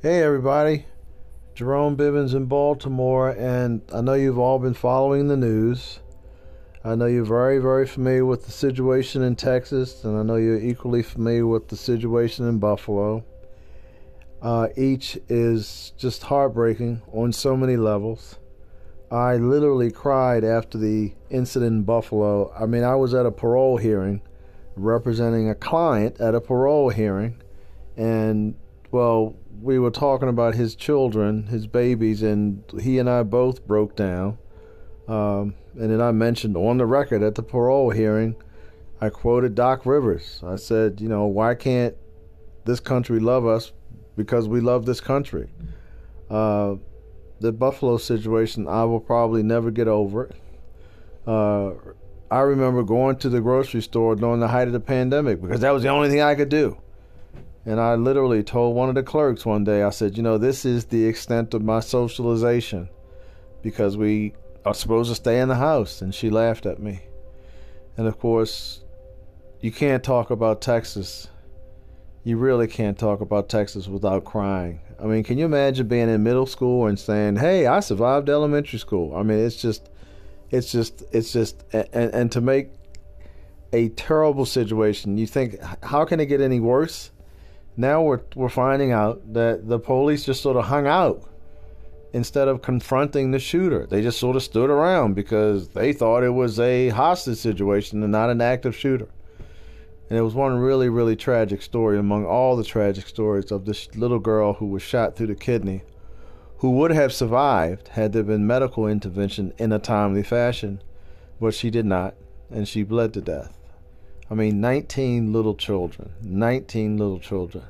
Hey, everybody. Jerome Bibbins in Baltimore, and I know you've all been following the news. I know you're very, very familiar with the situation in Texas, and I know you're equally familiar with the situation in Buffalo. Uh, each is just heartbreaking on so many levels. I literally cried after the incident in Buffalo. I mean, I was at a parole hearing representing a client at a parole hearing, and well, we were talking about his children, his babies, and he and I both broke down. Um, and then I mentioned on the record at the parole hearing, I quoted Doc Rivers. I said, you know, why can't this country love us because we love this country? Uh, the Buffalo situation, I will probably never get over it. Uh, I remember going to the grocery store during the height of the pandemic because that was the only thing I could do. And I literally told one of the clerks one day, I said, you know, this is the extent of my socialization because we are supposed to stay in the house. And she laughed at me. And of course, you can't talk about Texas. You really can't talk about Texas without crying. I mean, can you imagine being in middle school and saying, "Hey, I survived elementary school"? I mean, it's just, it's just, it's just, and, and to make a terrible situation. You think, how can it get any worse? Now we're we're finding out that the police just sort of hung out instead of confronting the shooter. They just sort of stood around because they thought it was a hostage situation and not an active shooter. And it was one really, really tragic story among all the tragic stories of this little girl who was shot through the kidney, who would have survived had there been medical intervention in a timely fashion, but she did not, and she bled to death. I mean, 19 little children. 19 little children.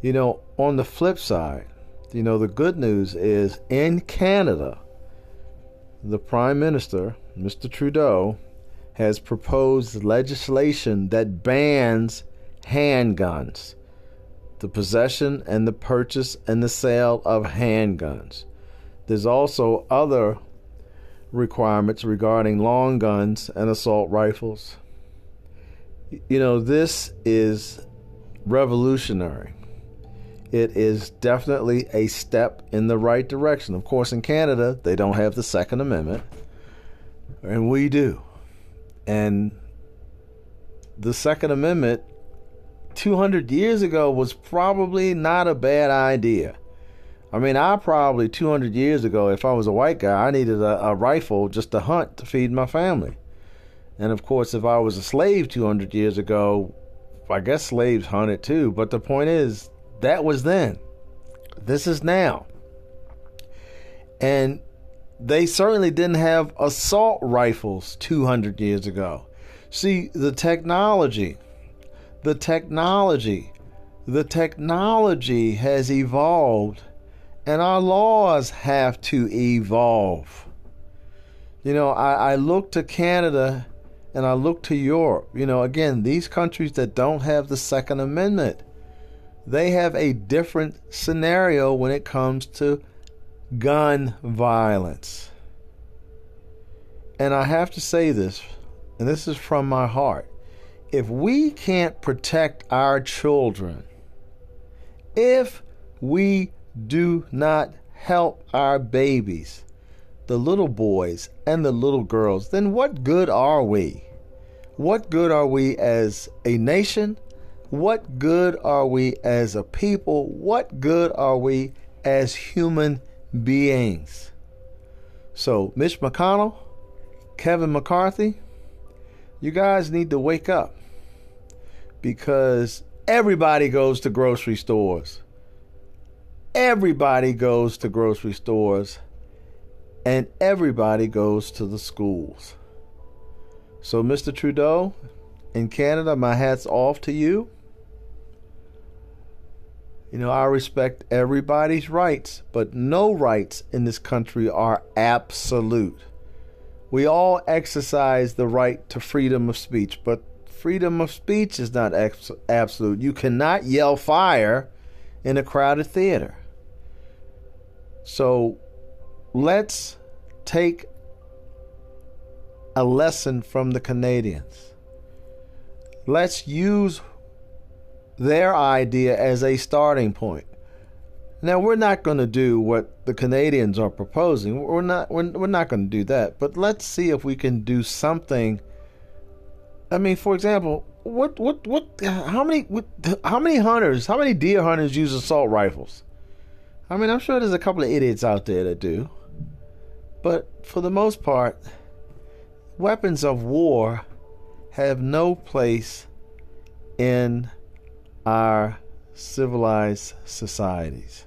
You know, on the flip side, you know, the good news is in Canada, the Prime Minister, Mr. Trudeau, has proposed legislation that bans handguns, the possession and the purchase and the sale of handguns. There's also other requirements regarding long guns and assault rifles you know, this is revolutionary. It is definitely a step in the right direction. Of course, in Canada, they don't have the Second Amendment, and we do. And the Second Amendment 200 years ago was probably not a bad idea. I mean, I probably 200 years ago, if I was a white guy, I needed a, a rifle just to hunt to feed my family. And of course, if I was a slave 200 years ago, I guess slaves hunted too. But the point is, that was then. This is now. And they certainly didn't have assault rifles 200 years ago. See, the technology, the technology, the technology has evolved, and our laws have to evolve. You know, I, I look to Canada and I look to Europe, you know, again, these countries that don't have the Second Amendment, they have a different scenario when it comes to gun violence. And I have to say this, and this is from my heart. If we can't protect our children, if we do not help our babies, the little boys and the little girls, then what good are we? What good are we as a nation? What good are we as a people? What good are we as human beings? So, Mitch McConnell, Kevin McCarthy, you guys need to wake up because everybody goes to grocery stores. Everybody goes to grocery stores and everybody goes to the schools. So, Mr. Trudeau, in Canada, my hat's off to you. You know, I respect everybody's rights, but no rights in this country are absolute. We all exercise the right to freedom of speech, but freedom of speech is not absolute. You cannot yell fire in a crowded theater. So let's take a lesson from the Canadians. Let's use their idea as a starting point. Now we're not going to do what the Canadians are proposing. We're not. We're, we're not going to do that. But let's see if we can do something. I mean, for example, what what what? How many what, how many hunters? How many deer hunters use assault rifles? I mean, I'm sure there's a couple of idiots out there that do. But for the most part, weapons of war have no place in our civilized societies.